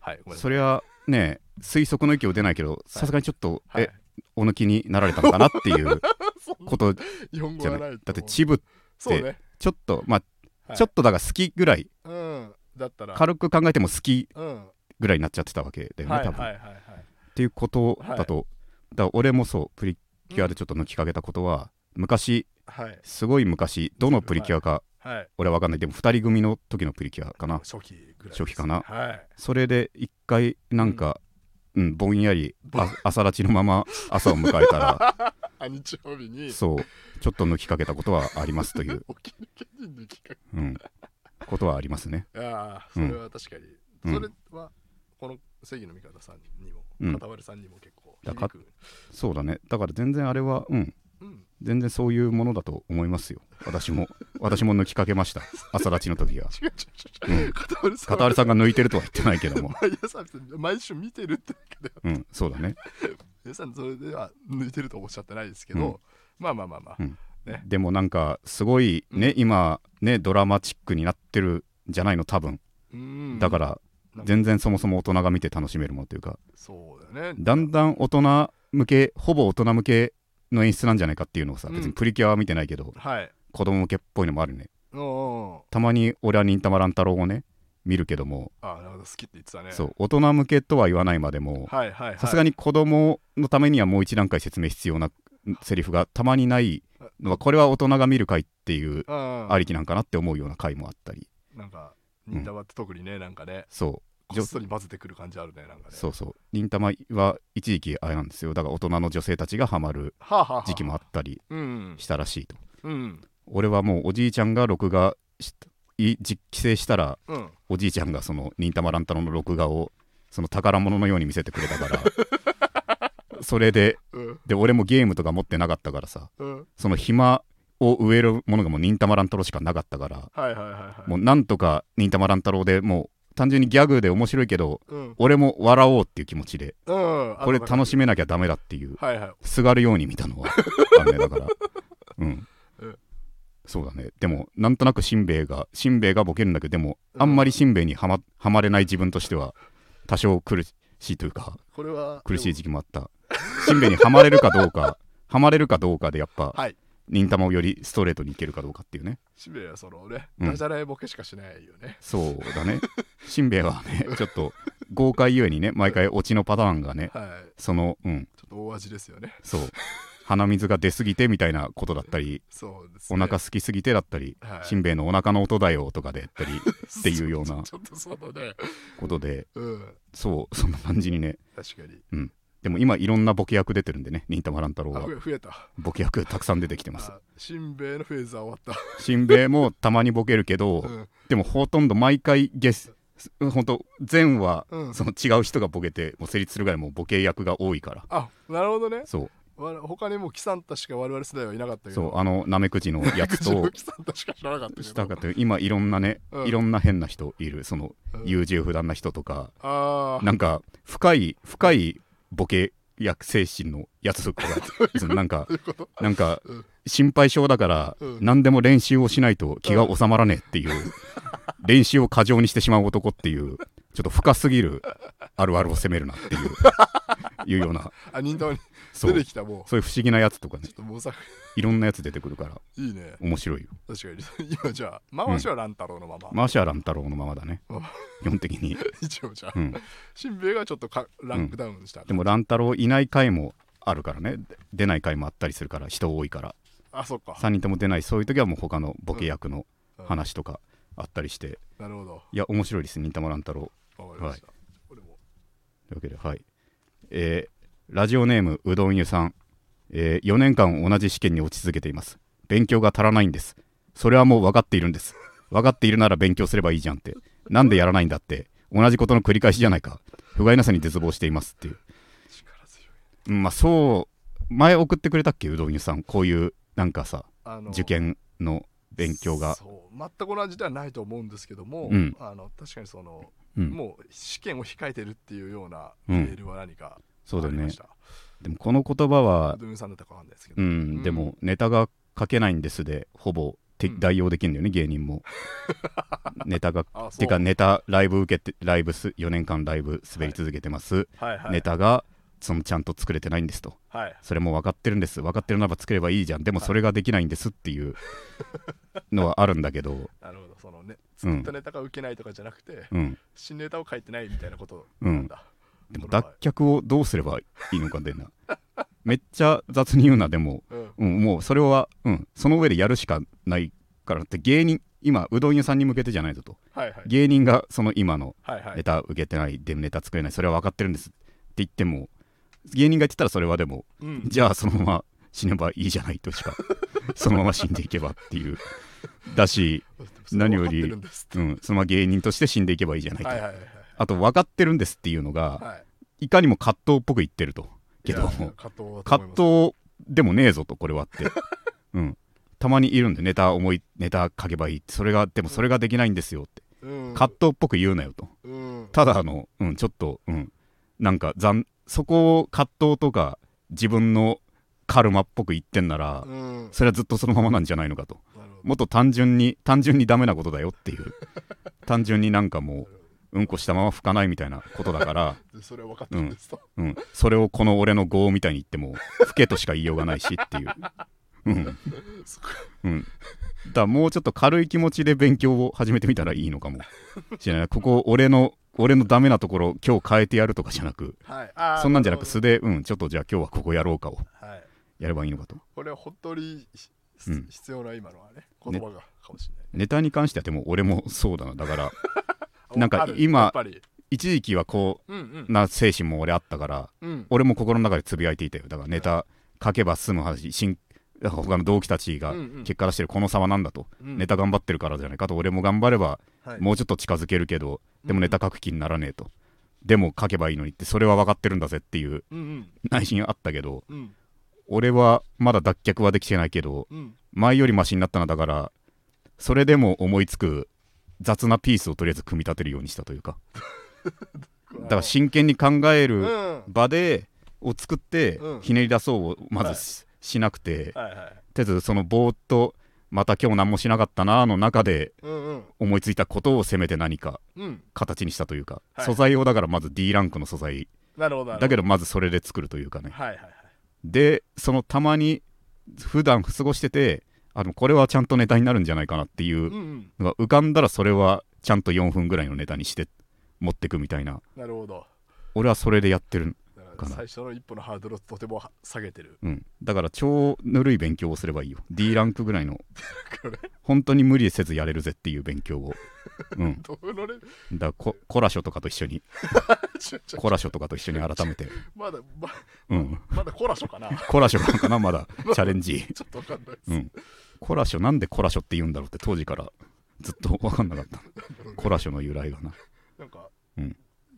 はいそれはね推測の域を出ないけどさすがにちょっと、い、はい。え、お抜きになられたのかなっていう ことじゃない？だってチブそうね、ちょっとまあ、はい。ちょっとだから好きぐらい。うん。だったら。軽く考えても好きうん。ぐらいになっちゃってたわけだよね、はい多分、はいはいはい。っていうことだと、だ俺もそうプリキュアでちょっと抜きかけたことは、昔はい。すごい昔どのプリキュアかはい。俺は分かんない。でも2人組の時のプリキュアかな。初期ぐらい初期かな。はい。それで一回なんか、うん。ぼんやりあ朝立ちのまま朝を迎えたらあ 日曜日に。そうちょっと抜きかけたことはありますという、うん、ことはありますね。画いやーそれは確かに、うん。それはこの正義の味方さんにもうん。片割れさんにも結構だかそうだね。だから全然あれはうん。うん。全然そういうものだと思いますよ。私も。私も抜きかけました。朝立ちの時は。片割れさんが抜いてるとは言ってないけども。毎週見てるってだけでうん。そうだね。皆さんそれでは抜いてるとおっしゃってないですけど、うん。まあまあまあまあ、うん。ね。でもなんかすごいね、うん。今ねドラマチックになってるんじゃないの多分。うん。だから全然そもそも大人が見て楽しめるものというか。そうだよね。だんだん大人向けほぼ大人向けの演出なんじゃないかっていうのをさうん。別にプリキュアは見てないけど、はい。子供向けっぽいのもあるね。たまに俺は忍たま乱太郎をね見るけども、あなるほど好きって言ってたね。そう。大人向けとは言わないまでもはいはいはい。さすがに子供のためにはもう一段階説明必要なセリフがたまにないのはこれは大人が見る回っていううん。ありきなんかなって思うような回もあったり。なんか忍たまって特にねなんかねそう。こっそり混ぜてくる感じあるねなんかね。そうそう。忍たまは一時期あれなんですよ。だから大人の女性たちがハマるはあ、はあはあ、時期もあったりうんしたらしいと。うん俺はもうおじいちゃんが録画し実帰省したらうん。おじいちゃんがその忍たま乱太郎の録画をその宝物のように見せてくれたから それでうん。で俺もゲームとか持ってなかったからさうん。その暇を植えるものがもう忍たま乱太郎しかなかったからはいはいはいはい。もうなんとか忍たま乱太郎でもう単純にギャグで面白いけどうん。俺も笑おうっていう気持ちでうん。これ楽ししめなきゃダメだっていうはいはい。すがるように見たのは あんねだから。うん。うん。そうだね。でもなんとなくしんべヱがしんべヱがボケるんだけどでもあんまりしんべヱにはまはまれない自分としては多少苦しいというかこれは苦しいで時期もあった。しんべヱにはまれるかどうかはまれるかどうかでやっぱもはい忍たまをよりストレートにいけるかどうかっていうね。しべはそのねうん。ダジャレボケしかしないよね。そうだね。しんべヱはね ちょっと豪快ゆえにね毎回オチのパターンがねはい。そのうん。ちょっと大味ですよね。そう。鼻水が出すぎてみたいなことだったりそうですね。お腹空きすぎてだったり、はい。しんべヱのお腹の音だよとかでやったり っていうようなちょっとそうだね。ことで。うん。そうそんな感じにね。確かにでも今いろんなボケ役出てるんでね忍たま乱太郎は。あ増えた。ボケ役たくさん出てきてます。あしんべヱのフェーズは終わっしんべヱもたまにボケるけど、たうん。でもほとんど毎回ゲス本当前はうん。その違う人がボケてもう成立するぐらいもうボケ役が多いから。あなるほどね。そう。わ他にもキサンタしか我々世代はいなかったけど。そうあのなめくじのやつとキサンタしか知らなかったけど。したかって今いろんなね、うん。いろんな変な人いる。そのうん。優柔不断な人とか、ああなんか深い深いボケ役精神のやつとかなんか なんかうん。心配性だからうん。何でも練習をしないと気が収まらねえっていう 練習を過剰にしてしまう男っていうちょっと深すぎるあるあるを責めるなっていういうような。あ出てきたもう。そういう不思議なやつとかね。ちょっと模索。いろんなやつ出てくるから。いいね。面白いよ。確かに。今じゃあ回しは乱太郎のまま、マーシャ乱太郎のままだね。うん。基本的に、一応じゃあ、うん、しんべヱがちょっとかランクダウンした、でも乱太郎いない回もあるからね。で出ない回もあったりするから人多いから。あそっか。3人とも出ないそういう時はもう他のボケ役のうん。話とかあったりして。なるほど。いや面白いです。忍たま乱太郎。わかりました、これも。というわけではい。えーラジオネームうどん湯さん、え4年間同じ試験に落ち続けています。勉強が足らないんです。それはもう分かっているんです。分かっているなら勉強すればいいじゃんって。なんでやらないんだって。同じことの繰り返しじゃないか。不甲斐なさに絶望していますっていう。力強い。うんまあそう前送ってくれたっけ？うどん湯さん。こういうなんかさ受験の勉強が。そう。全く同じではないと思うんですけども、うん。あの確かにその、うん。もう試験を控えてるっていうようなうん。メールは何かそうだね。でもこの言葉はドゥンさんだったかわかんないですけど、うん、うん。でもネタが書けないんですでほぼ代用できるんだよね芸人も。ネタがてかネタライブ受けてライブす4年間ライブ滑り続けてます、はいはい。ネタがそのちゃんと作れてないんですと。はい。それも分かってるんです。分かってるならば作ればいいじゃん。でもそれができないんですっていう のはあるんだけど。なるほど。そのねうん。作ったネタが受けないとかじゃなくて、うん。新ネタを書いてないみたいなことうんなん。だ、でも脱却をどうすればいいのかでな。めっちゃ雑に言うなでも。うん。うん、もうそれは、うん、その上でやるしかないからって芸人今うどん屋さんに向けてじゃないぞと。はいはい。芸人がその今のネタ受けてないでネタ作れないそれは分かってるんですって言っても芸人が言ってたらそれはでもうん。じゃあそのまま死ねばいいじゃないとしか そのまま死んでいけばっていう。だし、何よりうん、そのまま芸人として死んでいけばいいじゃないと、はいはいはいあと分かってるんですっていうのがはい。いかにも葛藤っぽく言ってると。けど葛藤葛藤でもねえぞとこれはって、うん、たまにいるんでネタ思いネタ書けばいい。それがでもそれができないんですよって、うん。葛藤っぽく言うなよと。うん。ただあの、うん、ちょっと、うん、なんか残そこを葛藤とか自分のカルマっぽく言ってんなら、うん。それはずっとそのままなんじゃないのかと。もっと単純に単純にダメなことだよっていう。単純になんかもううんこしたまま拭かないみたいなことだから、で それは分かってるんですと、うん、それをこの俺の業みたいに言っても拭けとしか言いようがないしっていう、うん。うん、だからもうちょっと軽い気持ちで勉強を始めてみたらいいのかもしれない。ここ俺の俺のダメなところ今日変えてやるとかじゃなくはい。そんなんじゃなく素でうんちょっとじゃあ今日はここやろうかをやればいいのかと。これは本当にひうん。必要な今のはね言葉がかもしれない、ネタに関してはでも俺もそうだな。だからなんか今一時期はこうんうん。うな精神も俺あったからうん。俺も心の中でつぶやいていたよ。だからネタ書けば済む話新他の同期たちがうんうん。結果出してるこの差はなんだと、うん。ネタ頑張ってるからじゃないかと。俺も頑張ればはい。もうちょっと近づけるけど、でうん。もネタ書く気にならねえと、でも書けばいいのにってそれは分かってるんだぜっていううんうん。内心あったけどうん。俺はまだ脱却はできてないけどうん。前よりマシになったのだからそれでも思いつく雑なピースをとりあえず組み立てるようにしたというか。だから真剣に考えうるん。場でを作ってうん。ひねり出そうをまはいずし,、しなくてはい。はいとりあえずそのぼーっとまた今日何もしなかったなーの中でうんうん。思いついたことをせめて何かうん。形にしたというか、はい。素材をだからまず D ランクの素材。だけどまずそれで作るというかね。はいはいはい。でそのたまに普段過ごしててあのこれはちゃんとネタになるんじゃないかなっていうのが浮かんだらそれはちゃんと4分ぐらいのネタにして持ってくみたいな。なるほど。俺はそれでやってる、だかな。最初の一歩のハードルをとても下げてる。うん、だから超ぬるい勉強をすればいいよ。D ランクぐらいの。本当に無理せずやれるぜっていう勉強を、うん、どうのれだココラショとかと一緒に。コラショとかと一緒に改めて、まだまうん、まだコラショかな？コラショかな？まだチャレンジ。ちょっとわかんないです、うん、コラショなんでコラショって言うんだろうって当時からずっと分かんなかった。コラショの由来がな。なんか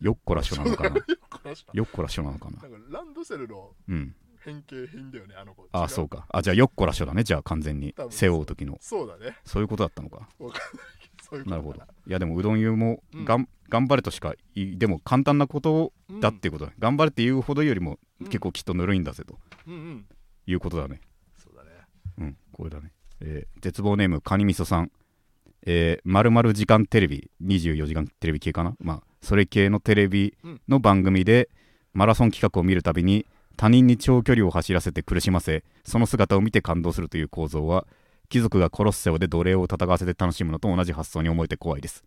よっこらしょなのかな。よっこらしょなのかな。なんかランドセルのうん。変形品だよねあの子。あ違そうか。あじゃあよっこらしょだね。じゃあ完全に。背負う時の。そうだね。そういうことだったのか。なるほど。いやでもうどん湯もうん。がん、頑張れとしかでも簡単なことうんだっていうことだ、頑張れって言うほどよりもうん。結構きっとぬるいんだぜと。うんうん。いうことだね。そうだね。うんこれだね。えー絶望ネームカニみそさんえるまる時間テレビ24時間テレビ系かな？まあそれ系のテレビの番組でマラソン企画を見るたびに他人に長距離を走らせて苦しませその姿を見て感動するという構造は貴族がコロッセオで奴隷を戦わせて楽しむのと同じ発想に思えて怖いです。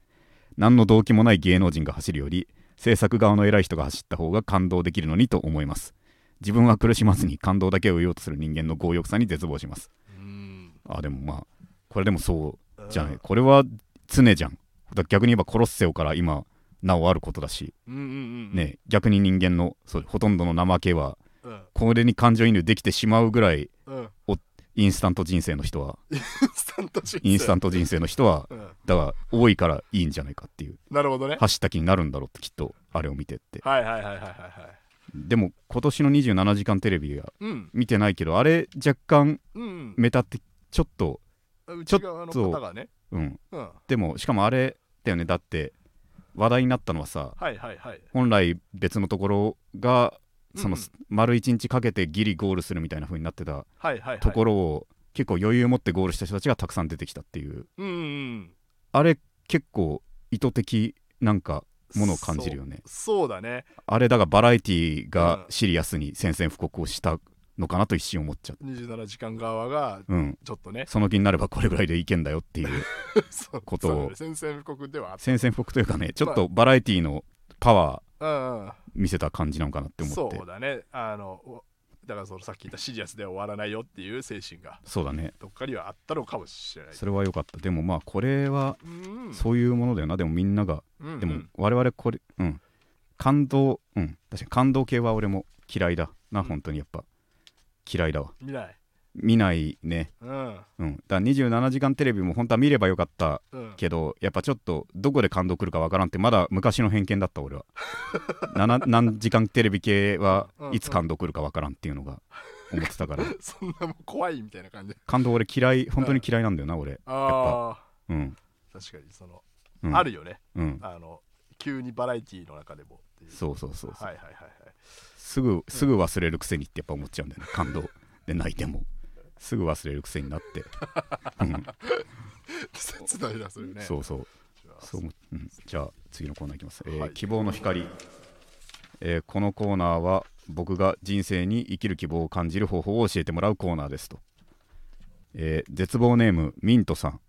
何の動機もない芸能人が走るより制作側の偉い人が走った方が感動できるのにと思います。自分は苦しまずに感動だけを得ようとする人間の強欲さに絶望します。うん。あでもまあこれでもそうじゃないうん。これは常じゃん。逆に言えばコロッセオから今なおあることだし、うんうんうんね逆に人間のそうほとんどの怠けはうん。これに感情移入できてしまうぐらいうん。インスタント人生の人は。インスタント人生。の人はうん。だから多いからいいんじゃないかっていう。なるほどね。走った気になるんだろうってきっとあれを見てって。はいはいはいはいはいはい。でも今年の27時間テレビはうん。見てないけどあれ若干うん。メタってちょっと内側の方がね。うん。うん。でもしかもあれだよね。だって話題になったのはさはいはいはい。本来別のところがそのうん。うん丸一日かけてギリゴールするみたいな風になってたはいはいはい。ところを結構余裕を持ってゴールした人たちがたくさん出てきたっていう。うんうんあれ結構意図的なんかものを感じるよね。そうだね。あれだがバラエティうん。がシリアスに宣戦布告をしたのかなと一瞬思っちゃう27時間側がうん。ちょっとね。その気になればこれぐらいでいけんだよっていう ことを。宣戦布告では宣戦布告というかねちょっとバラエティのパワー見せた感じなのかなって思って。そうだね。あのおだからそのさっき言ったシリアスで終わらないよっていう精神がそうだね。どっかにはあったのかもしれない。それは良かった。でもまあこれはうん。そういうものだよな。でもみんながうんうん。でも我々これうん。感動うん。確かに感動系は俺も嫌いだなうん。本当にやっぱ嫌いだわ。見ない？見ないね。うん。うん。だから27時間テレビも本当は見ればよかったうん。けどやっぱちょっとどこで感動くるかわからんってまだ昔の偏見だった俺は。7何時間テレビ系はうんいつ感動くるかわからんっていうのが思ってたから。そんなもう怖いみたいな感じ。感動俺嫌い本当に嫌いなんだよな俺。ああうん、確かにその、うん、あるよね。うん。あの急にバラエティーの中でもっていう。そうそうそうそう。はいはいはいはいすぐすぐ忘れるくせにってやっぱ思っちゃうんだよね。感動。で泣いても。すぐ忘れるくせになって、うん。切ないなそれね。そうそう。じゃあ。そう思う。ん、じゃあ次のコーナーいきます、えーはい。希望の光、えーこのコーナーは僕が人生に生きる希望を感じる方法を教えてもらうコーナーですと、えー絶望ネームミントさん。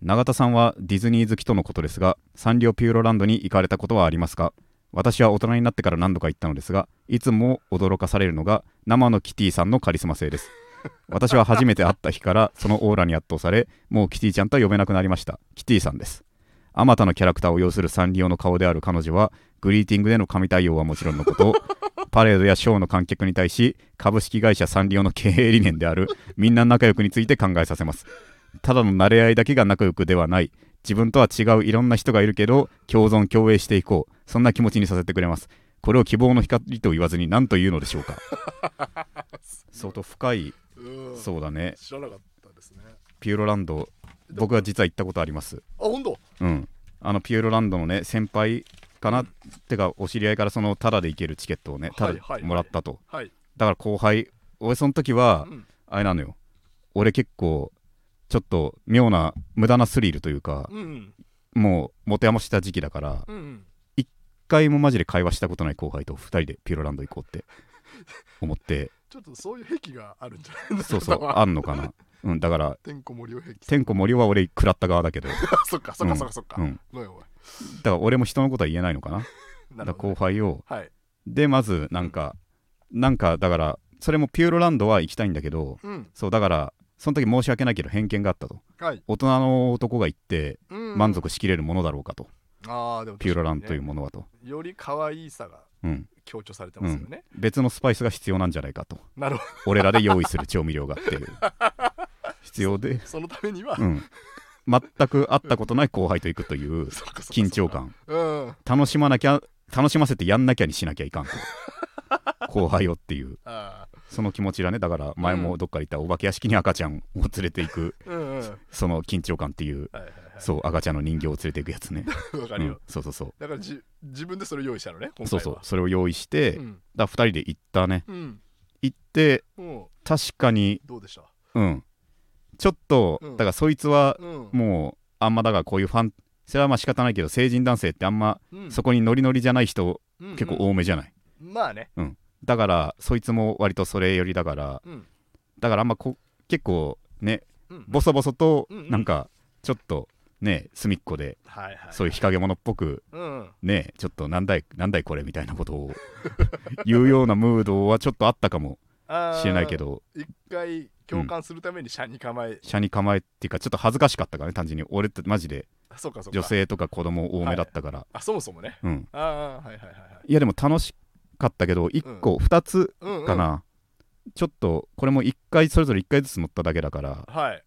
永田さんはディズニー好きとのことですがサンリオピューロランドに行かれたことはありますか？私は大人になってから何度か行ったのですがいつも驚かされるのが生のキティさんのカリスマ性です。私は初めて会った日からそのオーラに圧倒されもうキティちゃんとは呼べなくなりました。キティさんです。あまたのキャラクターを要するサンリオの顔である彼女はグリーティングでの神対応はもちろんのこと パレードやショーの観客に対し株式会社サンリオの経営理念であるみんな仲良くについて考えさせます。ただの慣れ合いだけが仲良くではない。自分とは違ういろんな人がいるけど共存共栄していこう。そんな気持ちにさせてくれます。これを希望の光と言わずに何と言うのでしょうか。相当深いうん。そうだね。知らなかったですね。ピューロランド僕は実は行ったことあります。あ本当？うん。あのピューロランドのね先輩かな、てかお知り合いからそのタダで行けるチケットをねタダもらったと、はい。だから後輩俺その時はうん。あれなのよ。俺結構ちょっと妙な無駄なスリルというかうんもう持て余した時期だからうんうん。一回もマジで会話したことない後輩と2人でピューロランド行こうって思って。ちょっとそういう癖があるんじゃないそうそうあんのかな。うんだからてんこ盛りは俺食らった側だけど。そっかそっかそっかそっか、うんだから俺も人のことは言えないのかな。なね。後輩を。はい。でまずなんかなんかだからそれもピューロランドは行きたいんだけどうん。そうだからその時申し訳ないけど偏見があったと。はい、大人の男が行ってうん。満足しきれるものだろうかと、ああでもピューロランドというもものはと、より可愛さがうん。強調されてうんますよね、、別のスパイスが必要なんじゃないかと。なるほ俺らで用意する調味料がっていう。必要で。ど、そのためには、うん、全く会ったことない後輩と行くという 緊張感。うん。楽しまなきゃ楽しませてやんなきゃにしなきゃいかんと。後輩をっていう。あその気持ちだねだから前もどっかで言ったお化け屋敷に赤ちゃんを連れていくあうんうん。はいその緊張感っていうはいはいそう赤ちゃんの人形を連れていくやつね、う んわかるよ、、そうそうそう。だからじ自分でそれ用意したのねそうそう。それを用意して、うん。だから2人で行ったね。うん。行っても確かにうどうでした？うん。ちょっと、うん。だからそいつはうん。もうあんまだからこういうファンそれはまあ仕方ないけど成人男性ってあんまうん。そこにノリノリじゃない人うん結構多めじゃない、うんまあねだからそいつも割とそれ寄りだから。うん。だからあんまこ結構ねうん。ボソボソとなんかちょっとね隅っこではいはいそういう日陰者っぽくうん。ねちょっとなんだいなんだいこれみたいなことを 言うようなムードはちょっとあったかもしれないけど。一回共感するために車に構え、車に構えっていうかちょっか恥ずかしかったからね単純に。俺ってマジで。あそうかそうか。女性とか子供多めだったから、あそもそもね。うん。ああはいはいはいはい。いやでも楽しかったけど1個2つうんうん。かな、ちょっとこれも1回それぞれ1回ずつ乗っただけだから、はい。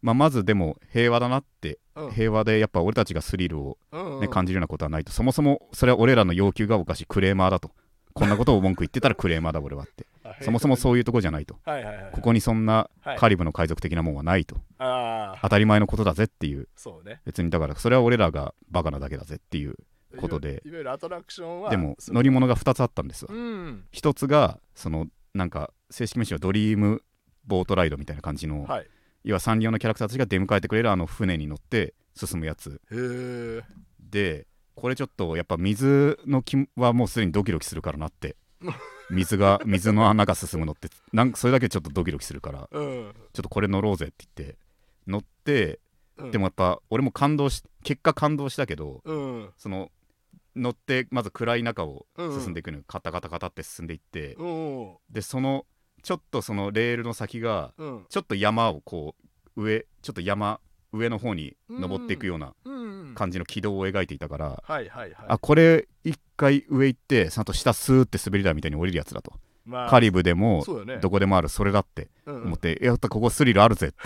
まあ、まずでも平和だなって。うん。平和でやっぱ俺たちがスリルを、うんうんね感じるようなことはないと。そもそもそれは俺らの要求がおかしいクレーマーだと。こんなことを文句言ってたら クレーマーだ俺はって。あそもそもそういうとこじゃないと。はいはいはいここにそんなはい。カリブの海賊的なもんはないと。ああ当たり前のことだぜっていうね。別にだからそれは俺らがバカなだけだぜっていうことで。いわゆるアトラクションはでも乗り物が2つあったんですわ。うん。一つがそのなんか正式名称はドリームボートライドみたいな感じの、はい。要はサンリオのキャラクターたちが出迎えてくれるあの船に乗って進むやつ。でこれちょっとやっぱ水の気はもうすでにドキドキするからなって。水が水の中進むのってなんそれだけちょっとドキドキするからうん。ちょっとこれ乗ろうぜって言って乗ってうん。でもやっぱ俺も感動し結果感動したけどうん。その乗ってまず暗い中をうんうん。進んでいくのよ。カタカタカタって進んでいって。うんでそのちょっとそのレールの先がうん。ちょっと山をこう上ちょっと山上の方に登っていくようなうん。感じの軌道を描いていたから、あこれ一回上行ってちゃんと下スーって滑り台みたいに降りるやつだと、まあ。カリブでもね。どこでもあるそれだって。うん思って、やったここスリルあるぜって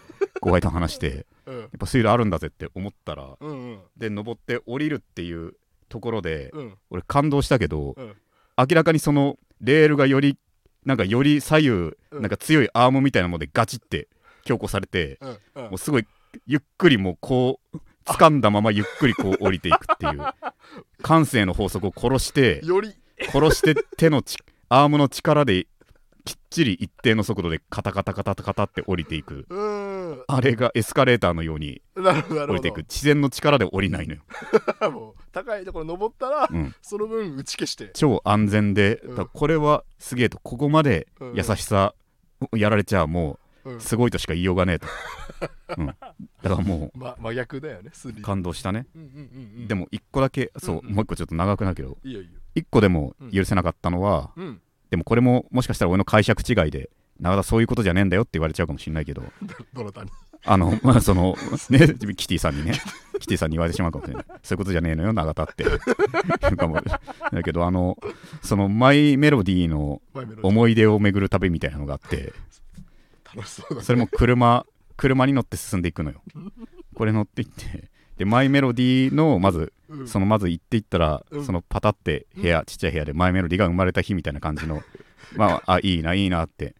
後輩と話してうん。やっぱスリルあるんだぜって思ったらうんうん。で登って降りるっていうところで、うん。俺感動したけど、うん。明らかにそのレールがよりなんかより左右、うん。なんか強いアームみたいなものでガチって強固されて、もうすごいゆっくりもうこう掴んだままゆっくりこう降りていくっていう 感性の法則を殺してより。殺して手のちアームの力できっちり一定の速度でカタカタカタカタって降りていく。うん。あれがエスカレーターのように降りていく。自然の力で降りないのよ、もう高いところ登ったらうん、その分打ち消して。超安全で、うん。これはすげえと。ここまでうん。優しさやられちゃもうすごいとしか言いようがねえと、うん、だからも ま真逆だよね感動したね。うんうんうんうん。でも一個だけそう、うんうん。もう一個ちょっと長くなるけど。いいよいいよ。一個でも許せなかったのは、うんでもこれももしかしたら俺の解釈違いで永田そういうことじゃねえんだよって言われちゃうかもしれないけど どなたに？あの、まあ、その、ね、キティさんにね、キティさんに言われてしまうかもしれない。そういうことじゃねえのよ、永田って。かもだけど、あの、その、マイメロディーの思い出を巡る旅みたいなのがあって、楽しそうだねそれも車、車に乗って進んでいくのよ。これ乗っていって、で、マイメロディーの、まず、うん。そのまず行っていったら、うん。そのパタって部屋、ちっちゃい部屋でマイメロディーが生まれた日みたいな感じの、まあ、あ、いいな、いいなって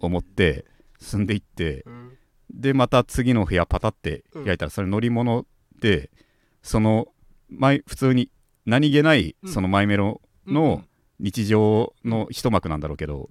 思って、進んでいって、うん。で、また次の部屋パタって開いたら、それ乗り物で、その、前、普通に何気ない、うん。そのマイメロの日常の一幕なんだろうけど、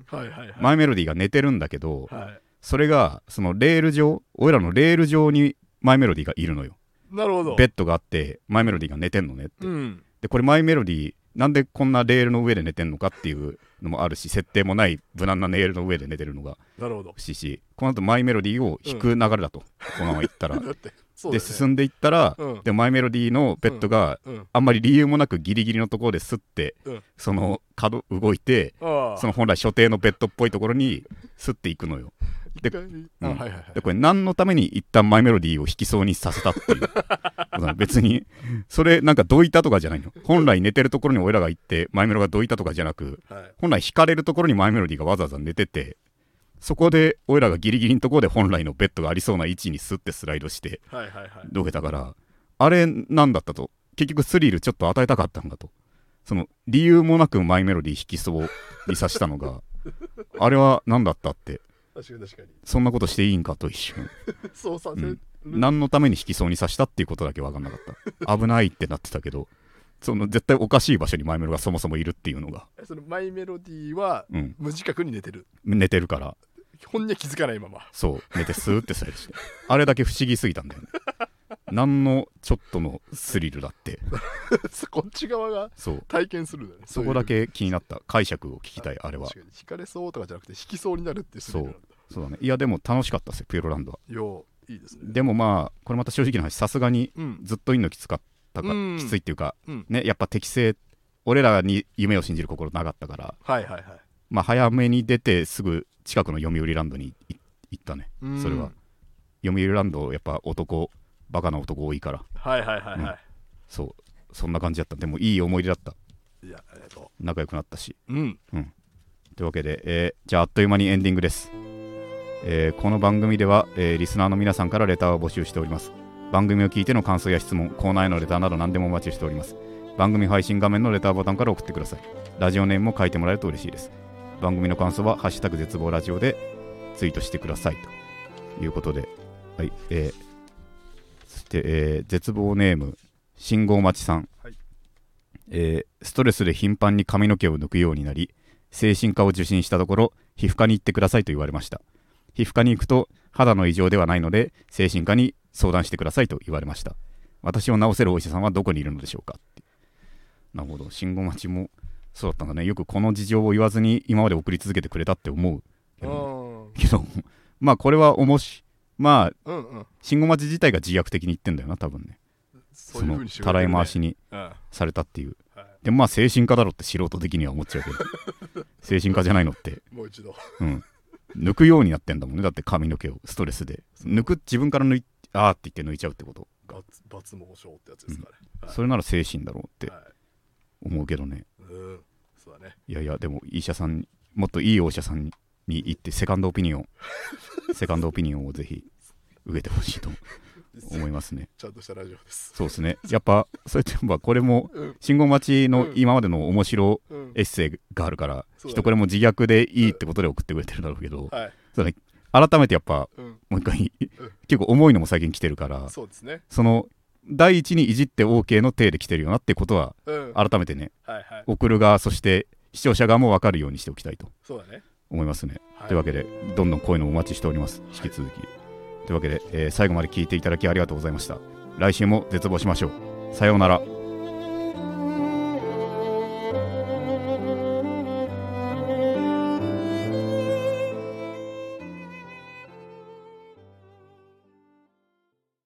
マイメロディーが寝てるんだけど、はい。それが、そのレール上、俺らのレール上にマイメロディーがいるのよ。なるほどベッドがあって、マイメロディーが寝てんのねって。うんで、これマイメロディー、なんでこんなレールの上で寝てんのかっていうのもあるし、設定もない無難なレールの上で寝てるのがなるほど不思し、この後マイメロディーを弾く流れだと、このまま行ったら。で、ね進んでいったら、うんで、マイメロディーのベッドがうんあんまり理由もなくギリギリのところですって、うんその角動いて、その本来所定のベッドっぽいところにすっていくのよ。で一回あはいはいはい。でこれ何のために一旦マイメロディーを弾きそうにさせたっていう。別にそれなんかどいたとかじゃないの。本来寝てるところに俺らが行ってマイメロがどいたとかじゃなくはい。本来弾かれるところにマイメロディーがわざわざ寝ててそこで俺らがギリギリのところで本来のベッドがありそうな位置にスッてスライドしてはいはいはい。どけたからあれなんだったと。結局スリルちょっと与えたかったんだと。その理由もなくマイメロディー弾きそうにさしたのが あれは何だったって確かに確かに。そんなことしていいんかと一瞬。そうさせる。何のために引きそうにさしたっていうことだけ分かんなかった。危ないってなってたけどその絶対おかしい場所にマイメロがそもそもいるっていうのが、そのマイメロディーはうん、無自覚に寝てる。寝てるから。本には気づかないまま。そう。寝てスーってスライドして。あれだけ不思議すぎたんだよね 何のちょっとのスリルだって。こっち側がそう。体験するんだね。そこだけ気になった解釈を聞きたいあれは。引かれそうとかじゃなくて引きそうになるっていうスリルなんだ。そう。だね。いやでも楽しかったですよピューロランドは。よういいですね。でもまあこれまた正直な話さすがにうん。ずっといんのきつかったか、うん。きついっていうかうん。ねやっぱ適正俺らに夢を信じる心なかったからはいはいはい。まあ早めに出てすぐ近くの読売ランドにい行ったね。うん。それは。読売ランドやっぱ男バカな男多いから。はいはいはいはそう。そんな感じだった。でもいい思い出だった。いいやありがと。仲良くなったし。ううん。というわけで、えーじゃああっという間にエンディングです、えーこの番組では、えーリスナーの皆さんからレターを募集しております。番組を聞いての感想や質問コーナーへのレターなど何でもお待ちしております。番組配信画面のレターボタンから送ってください。ラジオネームも書いてもらえると嬉しいです。番組の感想は「ハッシュタグ絶望ラジオ」でツイートしてください。ということではいえーて、えー絶望ネーム信号待ちさん、はい。えーストレスで頻繁に髪の毛を抜くようになり精神科を受診したところ皮膚科に行ってくださいと言われました。皮膚科に行くと肌の異常ではないので精神科に相談してくださいと言われました。私を治せるお医者さんはどこにいるのでしょうか。なるほど。信号待ちもそうだったんだね。よくこの事情を言わずに今まで送り続けてくれたって思うけど,、まあこれはおもしまあうんうん。信号待ち自体が自虐的に言ってんだよな多分ね。そういうのたらい回しにうんはいされたっていう。でもまあ精神科だろって素人的には思っちゃうけど。精神科じゃないのって。もう一度。うん、抜くようになってんだもんね。だって髪の毛をストレスで。抜く自分から抜いあーって言って抜いちゃうってこと抜抜毛症ってやつですかね。はい。それなら精神だろうってはい。思うけどね。うん。そうだね。いやいやでも医者さんにもっといいお医者さんにに行ってセカンドオピニオン セカンドオピニオンをぜひ受けてほしいと思いますね。ちゃんとしたラジオです。そうですね。やっぱそれってやっぱこれもうん。信号待ちのうん。今までの面白うん。エッセイがあるから、きっとこれも自虐でいいってことで送ってくれてるだろうけど、はい。そうだね。改めてやっぱうん。もう一回結構重いのも最近来てるからそうですね。その第一にいじって OK の体で来てるよなってことはうん。改めてね送る側そして視聴者側も分かるようにしておきたいと。そうだね思いますね、はい。というわけでどんどんこういうのをお待ちしております。引き続き、というわけで、えー最後まで聞いていただきありがとうございました。来週も絶望しましょう。さようなら